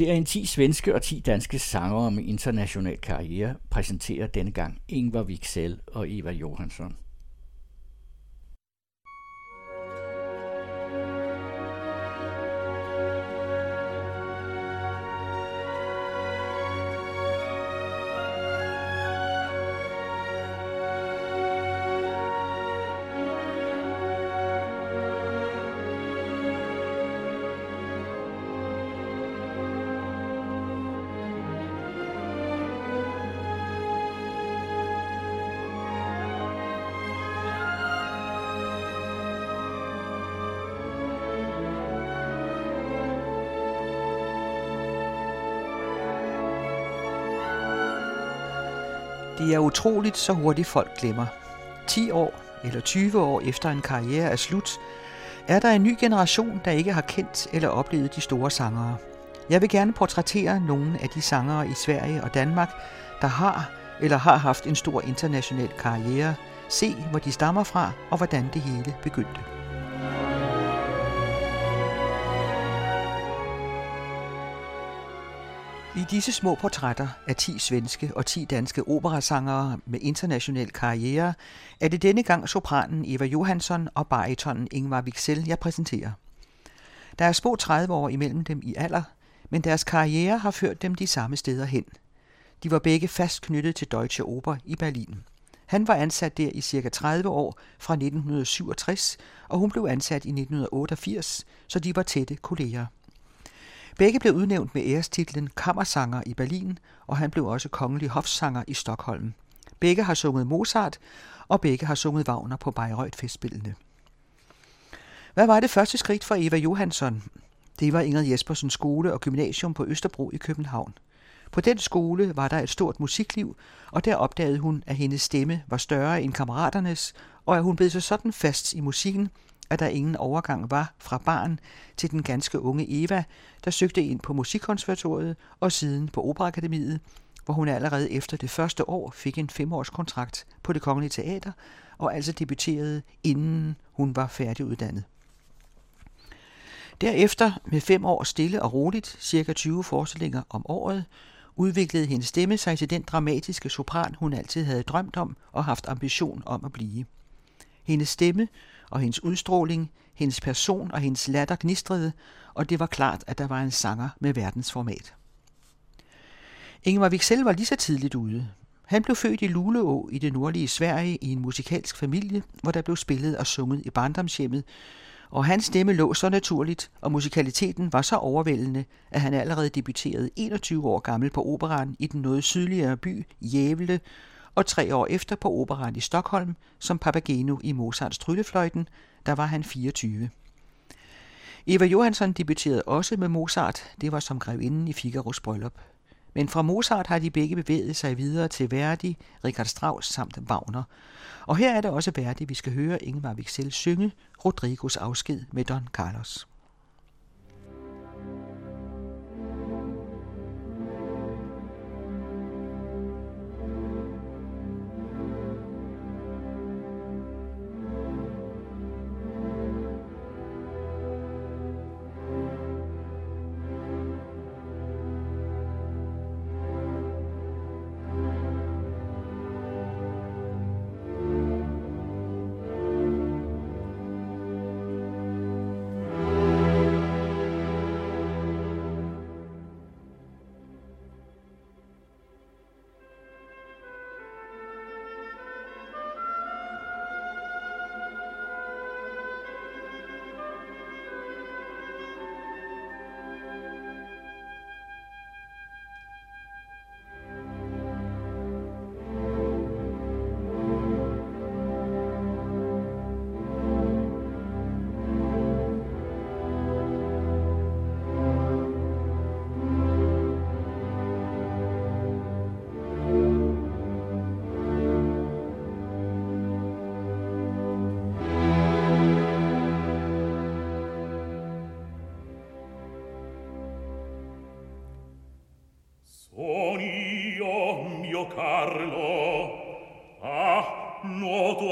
Serien 10 svenske og 10 danske sangere med international karriere præsenterer denne gang Ingvar Wixell og Eva Johansson. Utroligt, så hurtigt folk glemmer. 10 år eller 20 år efter en karriere er slut, er der en ny generation, der ikke har kendt eller oplevet de store sangere. Jeg vil gerne portrættere nogle af de sangere i Sverige og Danmark, der har eller har haft en stor international karriere, se hvor de stammer fra og hvordan det hele begyndte. I disse små portrætter af 10 svenske og 10 danske operasangere med international karriere, er det denne gang sopranen Eva Johansson og baritonen Ingvar Wixell, jeg præsenterer. Der er små 30 år imellem dem i alder, men deres karriere har ført dem de samme steder hen. De var begge fast knyttet til Deutsche Oper i Berlin. Han var ansat der i cirka 30 år fra 1967, og hun blev ansat i 1988, så de var tætte kolleger. Begge blev udnævnt med ærestitlen Kammersanger i Berlin, og han blev også kongelig hofsanger i Stockholm. Begge har sunget Mozart, og begge har sunget Wagner på Bayreuth-festspillene. Hvad var det første skridt for Eva Johansson? Det var Ingrid Jespersens skole og gymnasium på Østerbro i København. På den skole var der et stort musikliv, og der opdagede hun, at hendes stemme var større end kammeraternes, og at hun blev så sådan fast i musikken, at der ingen overgang var fra barn til den ganske unge Eva, der søgte ind på Musikkonservatoriet og siden på Operakademiet, hvor hun allerede efter det første år fik en femårskontrakt på det Kongelige Teater og altså debuterede, inden hun var færdiguddannet. Derefter, med fem år stille og roligt, cirka 20 forestillinger om året, udviklede hendes stemme sig til den dramatiske sopran, hun altid havde drømt om og haft ambition om at blive. Hendes stemme og hendes udstråling, hendes person og hendes latter gnistrede, og det var klart, at der var en sanger med verdensformat. Ingvar Wixell var lige så tidligt ude. Han blev født i Luleå i det nordlige Sverige i en musikalsk familie, hvor der blev spillet og sunget i barndomshjemmet, og hans stemme lå så naturligt, og musikaliteten var så overvældende, at han allerede debuterede 21 år gammel på operan i den noget sydligere by Jævle, og tre år efter på operan i Stockholm som Papageno i Mozarts Tryllefløjten, der var han 24. Eva Johansson debuterede også med Mozart, det var som grevinden i Figaros bryllup. Men fra Mozart har de begge bevæget sig videre til Verdi, Richard Strauss samt Wagner. Og her er det også Verdi, vi skal høre Ingemar Wixell synge Rodrigos afsked med Don Carlos.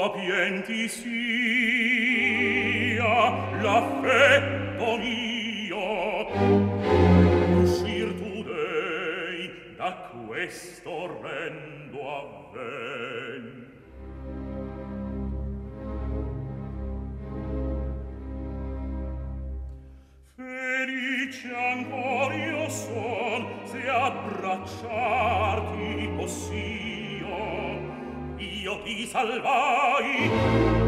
sapienti sia l'affetto mio uscir tu dei da questo orrendo avven felice ancor io son se abbracciarti possibile io ti salvai.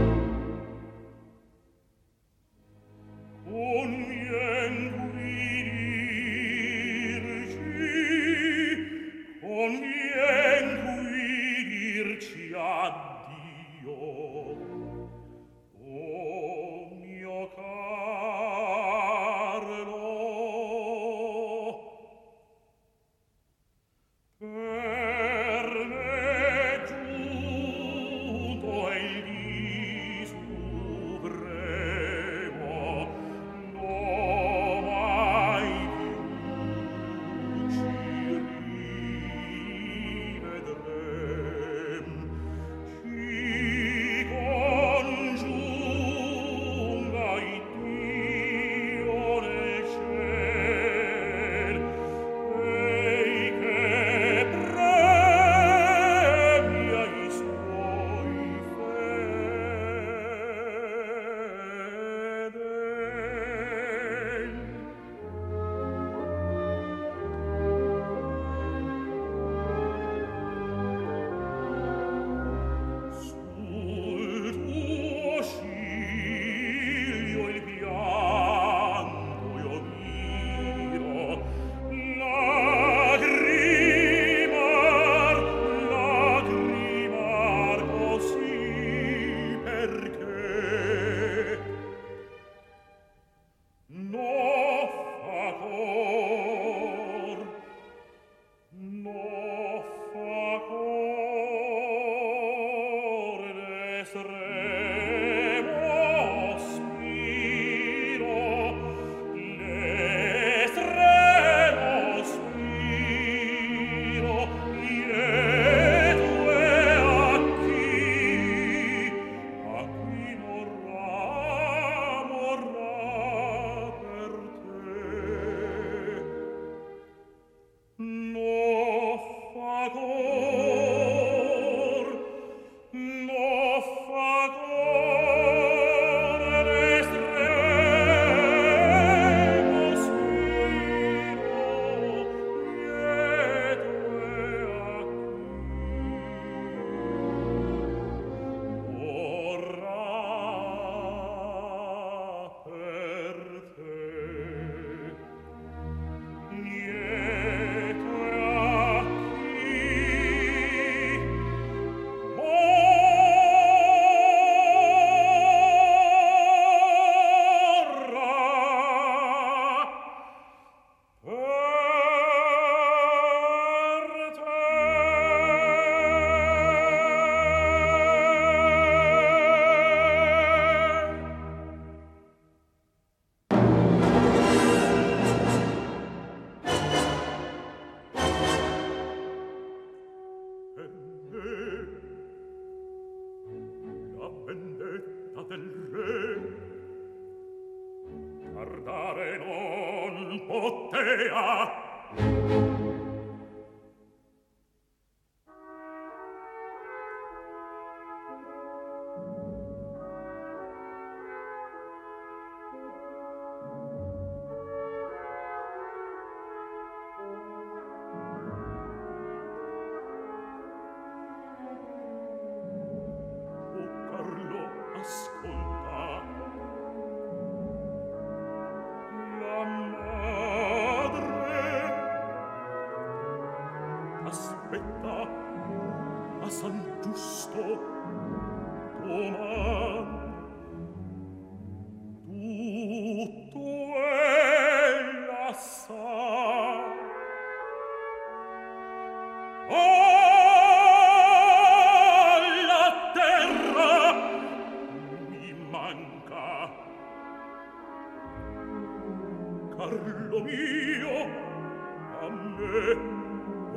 Dea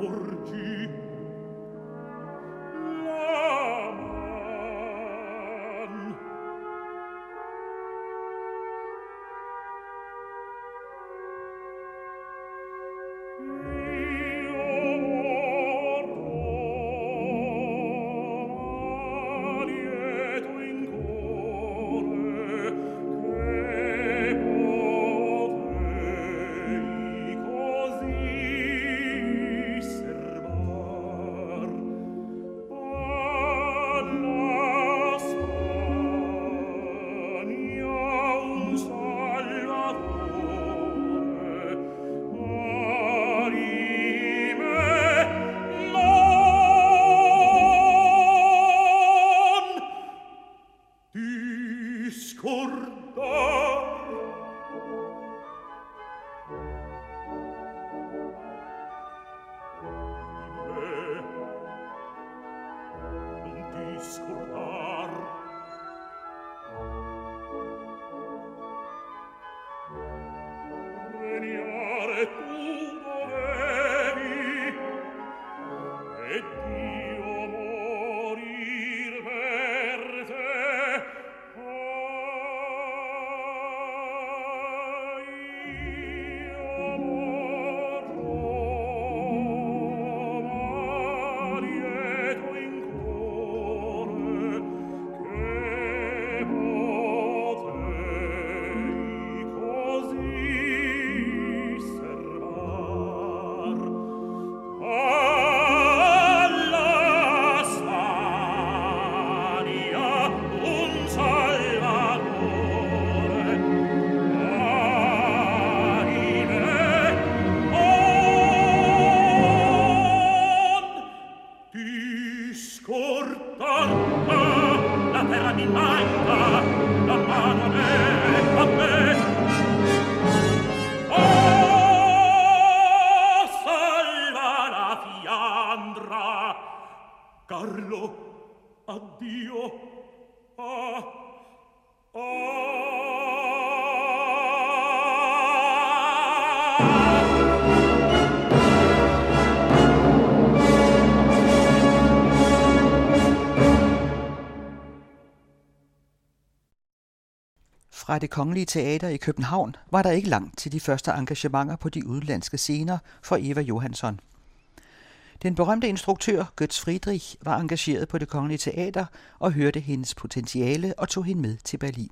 orgi venia Fra det kongelige teater i København var der ikke langt til de første engagementer på de udenlandske scener for Eva Johansson. Den berømte instruktør Götz Friedrich var engageret på det kongelige teater og hørte hendes potentiale og tog hende med til Berlin.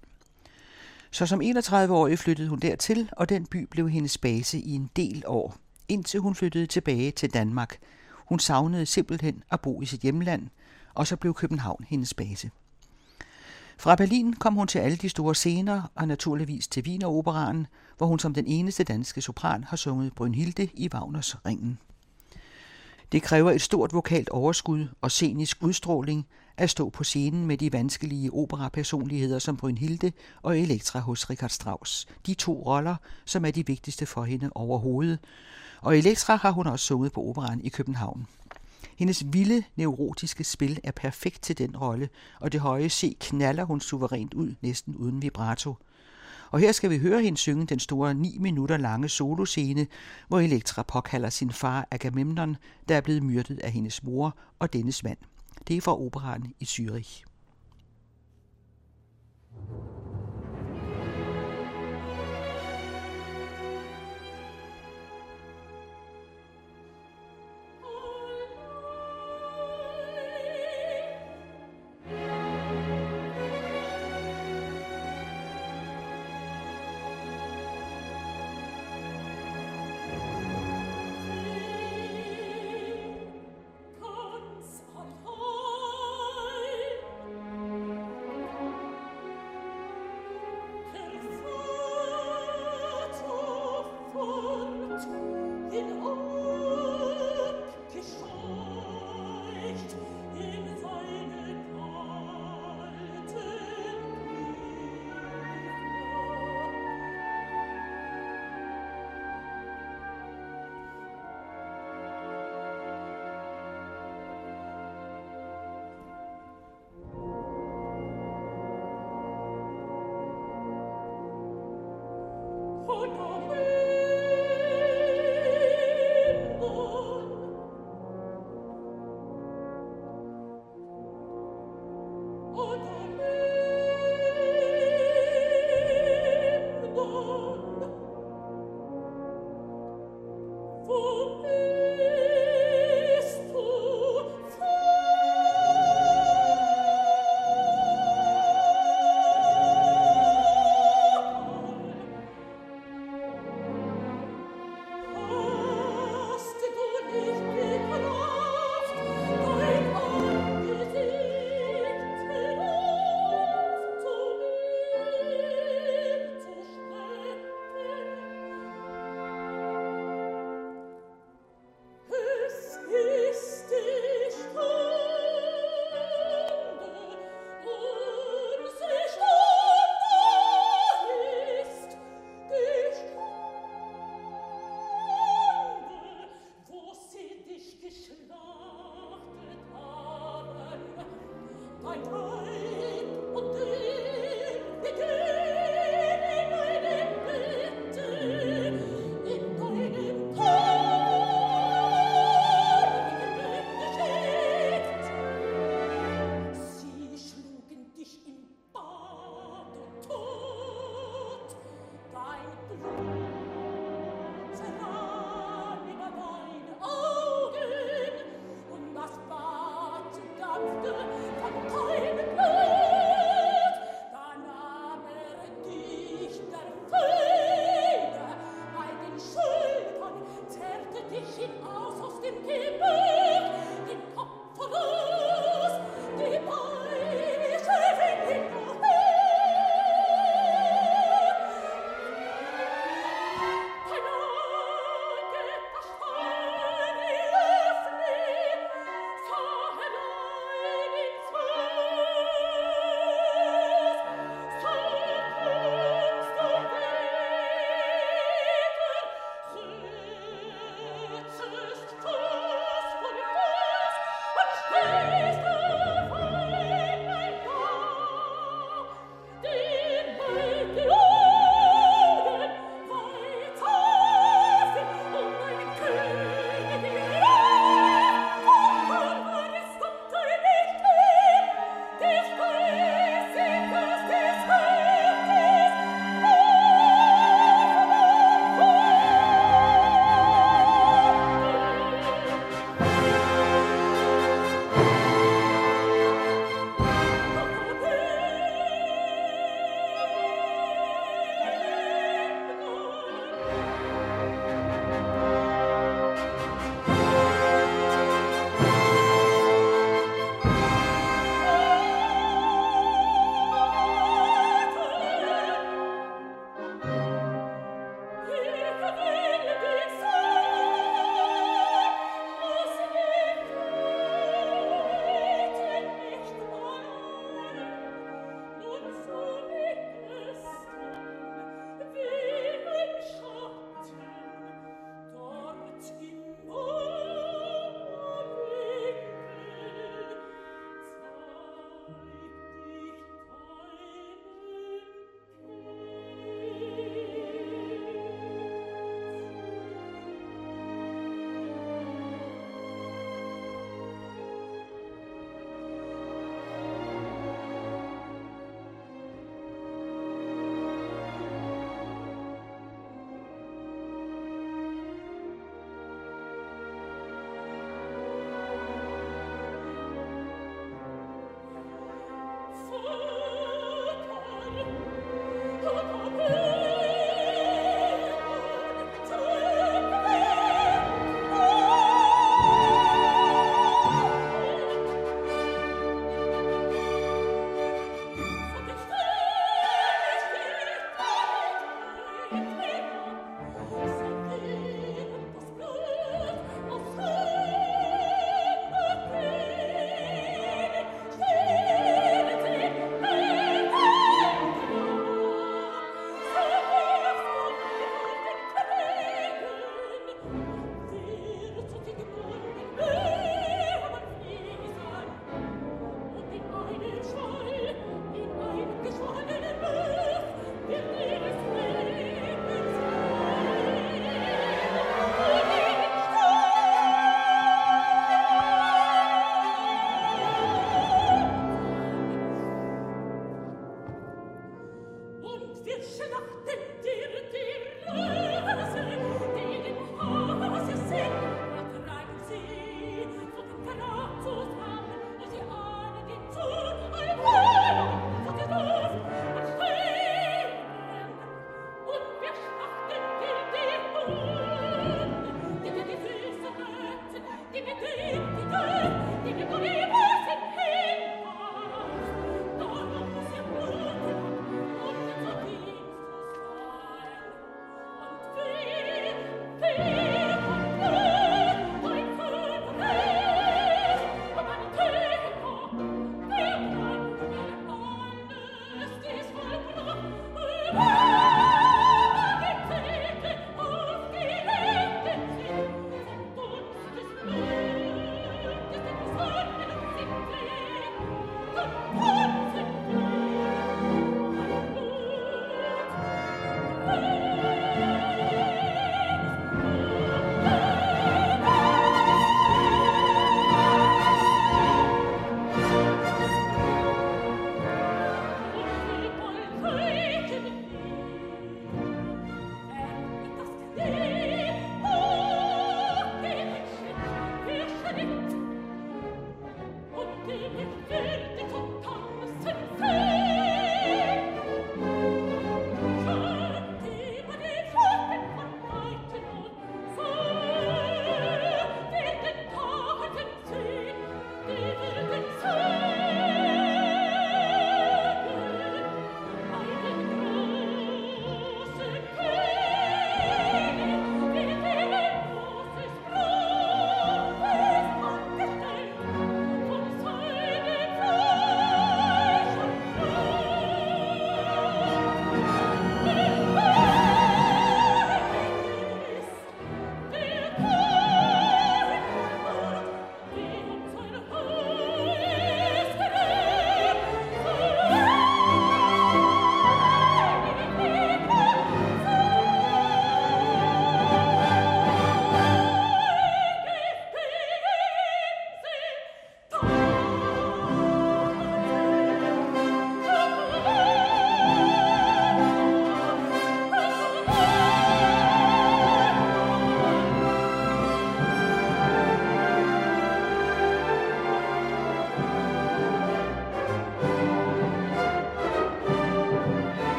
Så som 31-årig flyttede hun dertil, og den by blev hendes base i en del år, indtil hun flyttede tilbage til Danmark. Hun savnede simpelthen at bo i sit hjemland, og så blev København hendes base. Fra Berlin kom hun til alle de store scener og naturligvis til Wieneroperaen, hvor hun som den eneste danske sopran har sunget Brynhilde i Wagners Ringen. Det kræver et stort vokalt overskud og scenisk udstråling at stå på scenen med de vanskelige operapersonligheder som Brynhilde og Elektra hos Richard Strauss. De to roller, som er de vigtigste for hende overhovedet. Og Elektra har hun også sunget på operan i København. Hendes vilde, neurotiske spil er perfekt til den rolle, og det høje C knaller hun suverænt ud, næsten uden vibrato. Og her skal vi høre hende synge den store 9 minutter lange soloscene, hvor Elektra påkalder sin far Agamemnon, der er blevet myrdet af hendes mor og dennes mand. Det er fra operaen i Zürich. my God.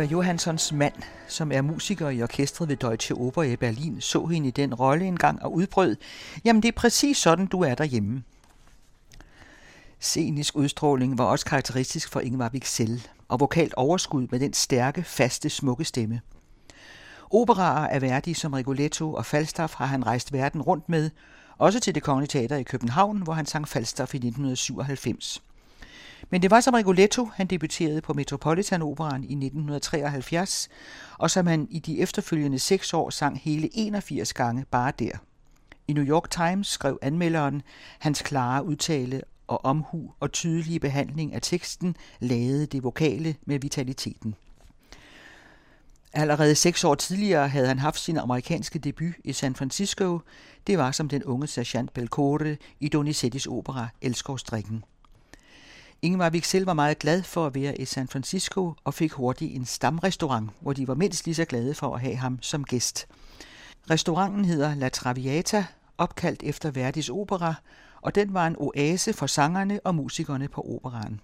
Eva Johanssons mand, som er musiker i orkestret ved Deutsche Oper i Berlin, så hende i den rolle engang og udbrød, jamen det er præcis sådan, du er derhjemme. Scenisk udstråling var også karakteristisk for Ingvar Wicksell, og vokalt overskud med den stærke, faste, smukke stemme. Operaer af værdige som Rigoletto og Falstaff har han rejst verden rundt med, også til det Kongelige Teater i København, hvor han sang Falstaff i 1997. Men det var som Rigoletto, han debuterede på Metropolitan Operan i 1973, og som han i de efterfølgende seks år sang hele 81 gange bare der. I New York Times skrev anmelderen, hans klare udtale og omhu og tydelige behandling af teksten lagede det vokale med vitaliteten. Allerede seks år tidligere havde han haft sin amerikanske debut i San Francisco. Det var som den unge sergeant Belcore i Donizettis opera Elskovsdrikken. Ingmar Wicksell var meget glad for at være i San Francisco og fik hurtigt en stamrestaurant, hvor de var mindst lige så glade for at have ham som gæst. Restauranten hedder La Traviata, opkaldt efter Verdis opera, og den var en oase for sangerne og musikerne på operaen.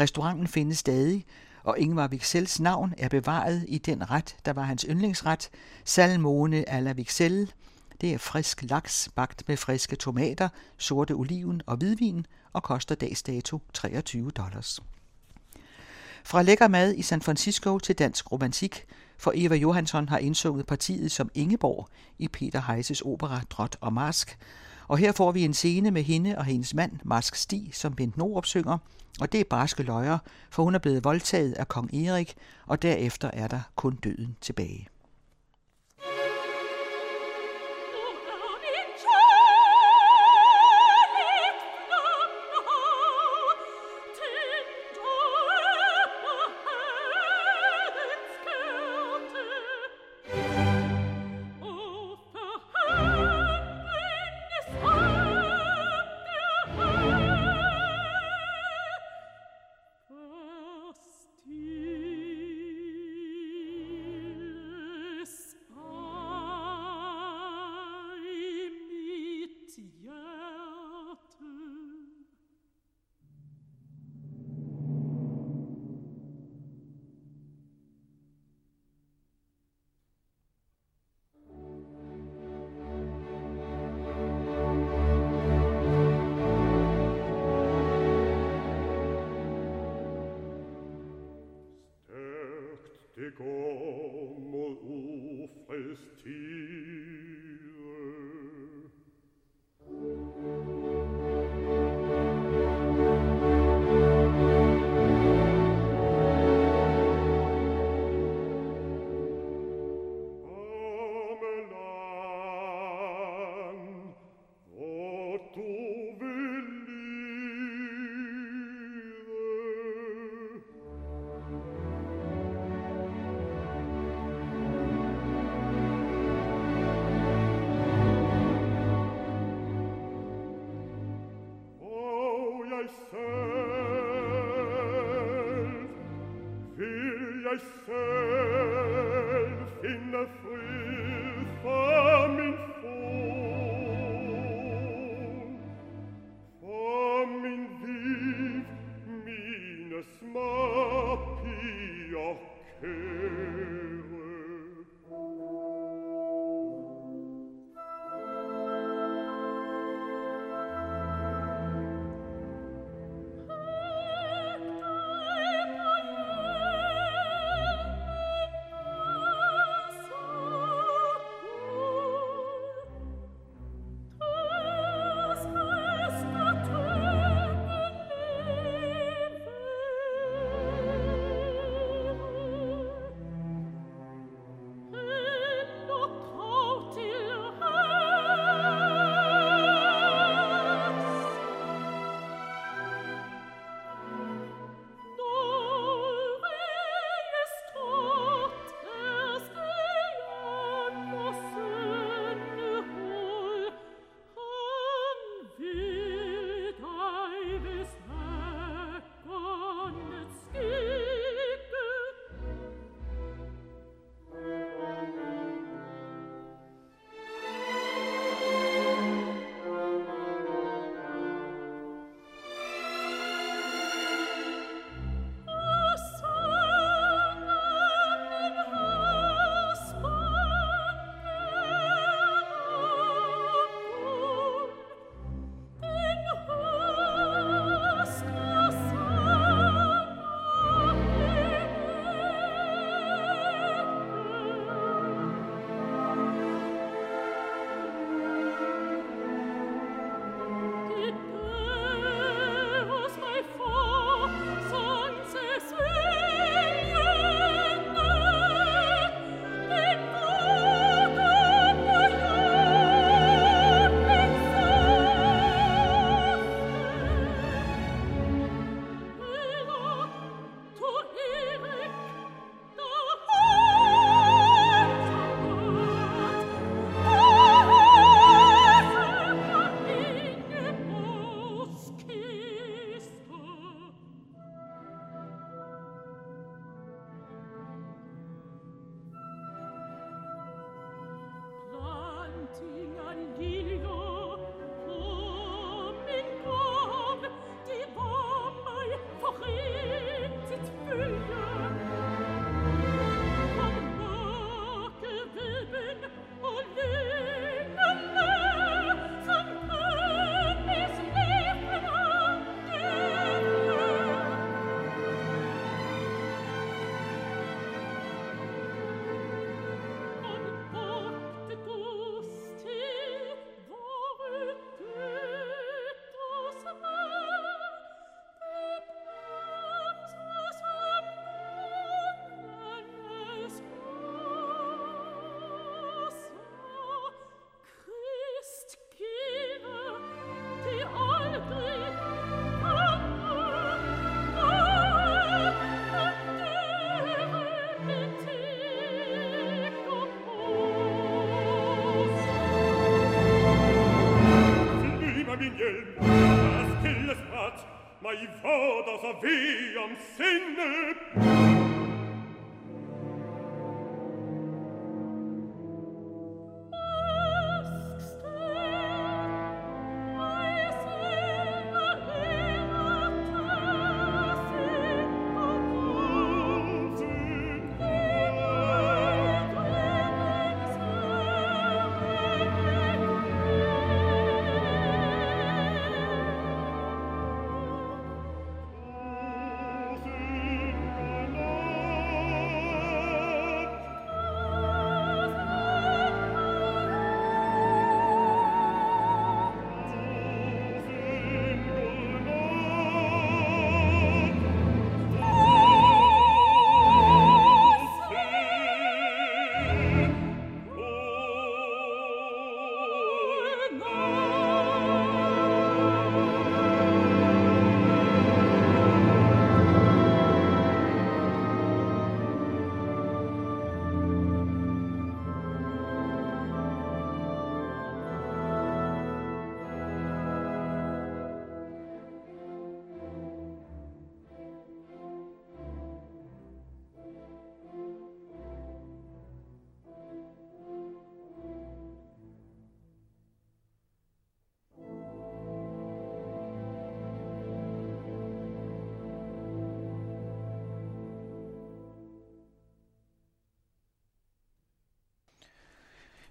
Restauranten findes stadig, og Ingvar Wixells navn er bevaret i den ret, der var hans yndlingsret, salmone alla la det er frisk laks bagt med friske tomater, sorte oliven og hvidvin og koster dags dato 23 dollars. Fra lækker mad i San Francisco til dansk romantik, for Eva Johansson har indsunget partiet som Ingeborg i Peter Heises opera Drot og Mask, og her får vi en scene med hende og hendes mand, Mask Sti, som Bent Norup synger, og det er barske løjer, for hun er blevet voldtaget af kong Erik, og derefter er der kun døden tilbage.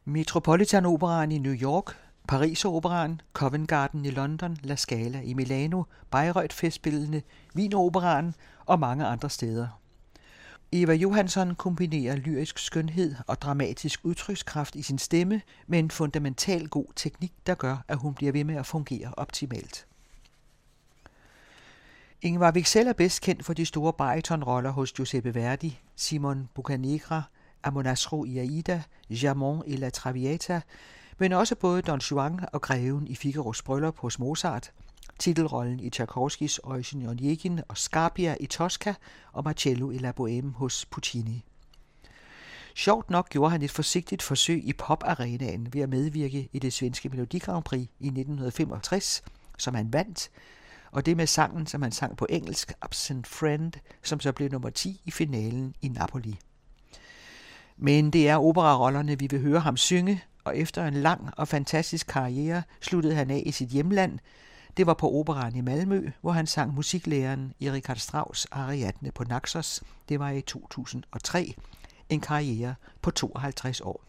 Metropolitan Operaen i New York, Paris Operaen, Covent Garden i London, La Scala i Milano, Bayreuth Festspillene, Wien Operaen og mange andre steder. Eva Johansson kombinerer lyrisk skønhed og dramatisk udtrykskraft i sin stemme med en fundamental god teknik, der gør, at hun bliver ved med at fungere optimalt. Ingvar Wixell er bedst kendt for de store baritonroller hos Giuseppe Verdi, Simon Boccanegra, Amonasro i Aida, Jamon i La Traviata, men også både Don Juan og Greven i Figaros bryllup hos Mozart, titelrollen i Tchaikovskis Eugen Onegin og Scarpia i Tosca og Marcello i La Bohème hos Puccini. Sjovt nok gjorde han et forsigtigt forsøg i poparenaen ved at medvirke i det svenske Melodi Grand Prix i 1965, som han vandt, og det med sangen, som han sang på engelsk, Absent Friend, som så blev nummer 10 i finalen i Napoli. Men det er operarollerne, vi vil høre ham synge, og efter en lang og fantastisk karriere sluttede han af i sit hjemland. Det var på operan i Malmø, hvor han sang musiklæreren i Richard Strauss Ariadne på Naxos. Det var i 2003. En karriere på 52 år.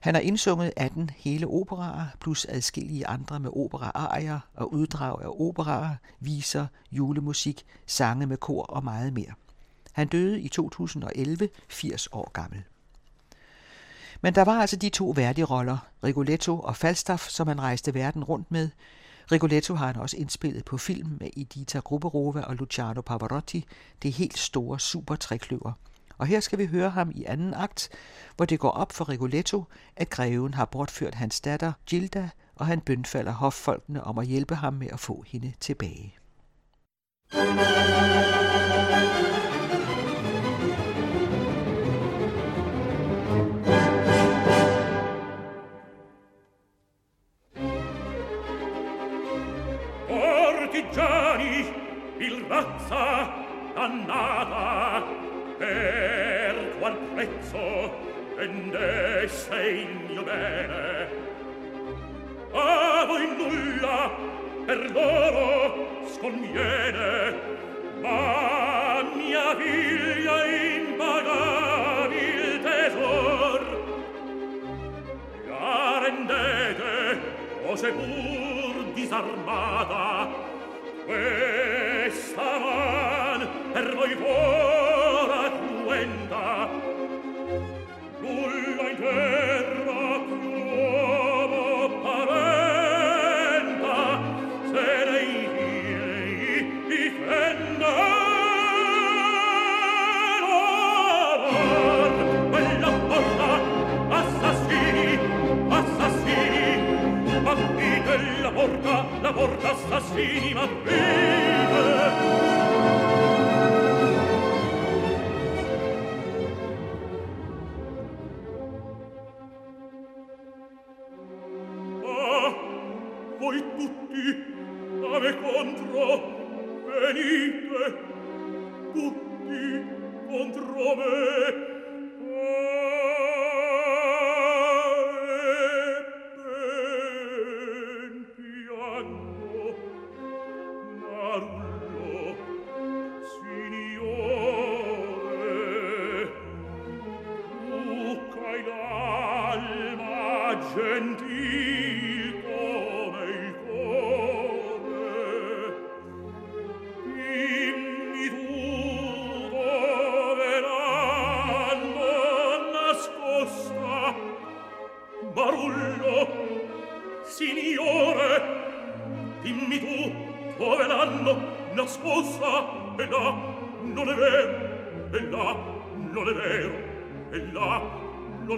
Han har indsunget 18 hele operaer, plus adskillige andre med operaarier og uddrag af operaer, viser, julemusik, sange med kor og meget mere. Han døde i 2011, 80 år gammel. Men der var altså de to værdiroller, Rigoletto og Falstaff, som han rejste verden rundt med. Rigoletto har han også indspillet på film med Edita Gruberova og Luciano Pavarotti, det helt store supertrækløver. Og her skal vi høre ham i anden akt, hvor det går op for Rigoletto, at greven har bortført hans datter Gilda, og han bønfalder hoffolkene om at hjælpe ham med at få hende tilbage. partigiani e segno bene. A voi nulla per loro sconviene ma mia figlia impagabil tesor. La rendete o se pur disarmata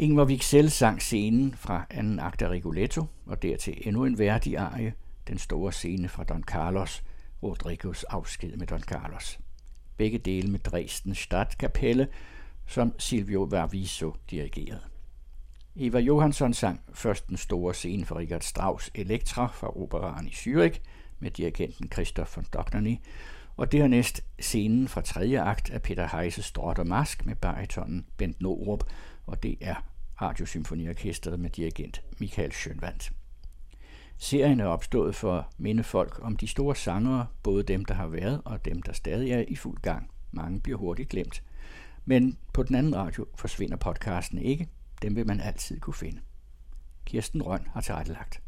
Ingvar Wicksell sang scenen fra anden akt af Rigoletto, og dertil endnu en værdig arie, den store scene fra Don Carlos, Rodrigos afsked med Don Carlos. Begge dele med Dresden Stadtkapelle, som Silvio Varviso dirigerede. Eva Johansson sang først den store scene for Richard Strauss Elektra fra operaen i Zürich med dirigenten Christoph von Dognany, og dernæst scenen fra tredje akt af Peter Heises Drot og Mask med baritonen Bent Norup, og det er Radiosymfoniorkestret med dirigent Michael Schönwandt. Serien er opstået for at minde folk om de store sangere, både dem, der har været og dem, der stadig er i fuld gang. Mange bliver hurtigt glemt. Men på den anden radio forsvinder podcasten ikke. Dem vil man altid kunne finde. Kirsten Røn har tilrettelagt.